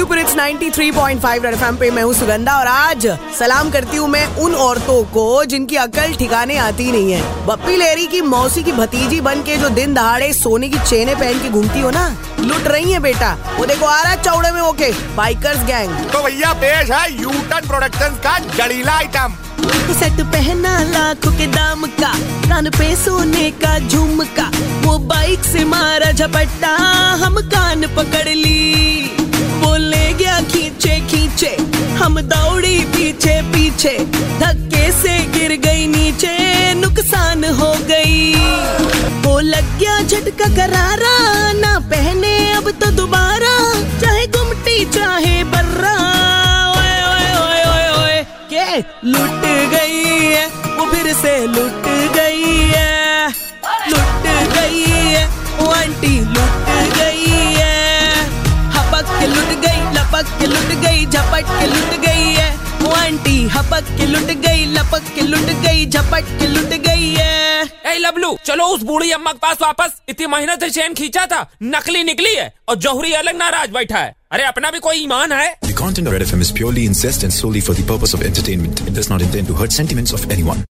Super it's 93.5 red FM पे मैं हूँ सुगंधा और आज सलाम करती हूँ मैं उन औरतों को जिनकी अकल ठिकाने आती नहीं है। बप्पी लेरी की मौसी की भतीजी बन के जो दिन दहाड़े सोने की चेने पहन के घूमती हो ना लुट रही है बेटा। वो देखो आ रहा चौड़े में ओके बाइकर्स गैंग तो भैया पेश है यूटन प्रोडक्शन का जड़ीला आइटम सेट पहना लाखों के दाम का कान पे सोने का झुमका वो बाइक से मारा झपट्टा हम कान पकड़ ली खींचे खींचे, हम दौड़ी पीछे पीछे, धक्के से गिर गई नीचे, नुकसान हो गई। वो लग गया झटका करारा, ना पहने अब तो दोबारा, चाहे गुमटी, चाहे बर्रा। ओए ओए ओए ओए ओए के लुट गई है, वो फिर से लुट गई है, लुट गई है, वो आंटी लुट लपक के लुट गई झपट के लुट गई है। वो आंटी हपक के लुट गई लपक के लुट गई झपट के लुट गई है। ए लबलू चलो उस बूढ़ी अम्मा के पास वापस। इतनी मेहनत से चैन खींचा था नकली निकली है और जौहरी अलग नाराज़ बैठा है। अरे अपना भी कोई ईमान है? The content of Red FM is purely incest and solely for the purpose of entertainment. It does not intend to hurt sentiments of anyone.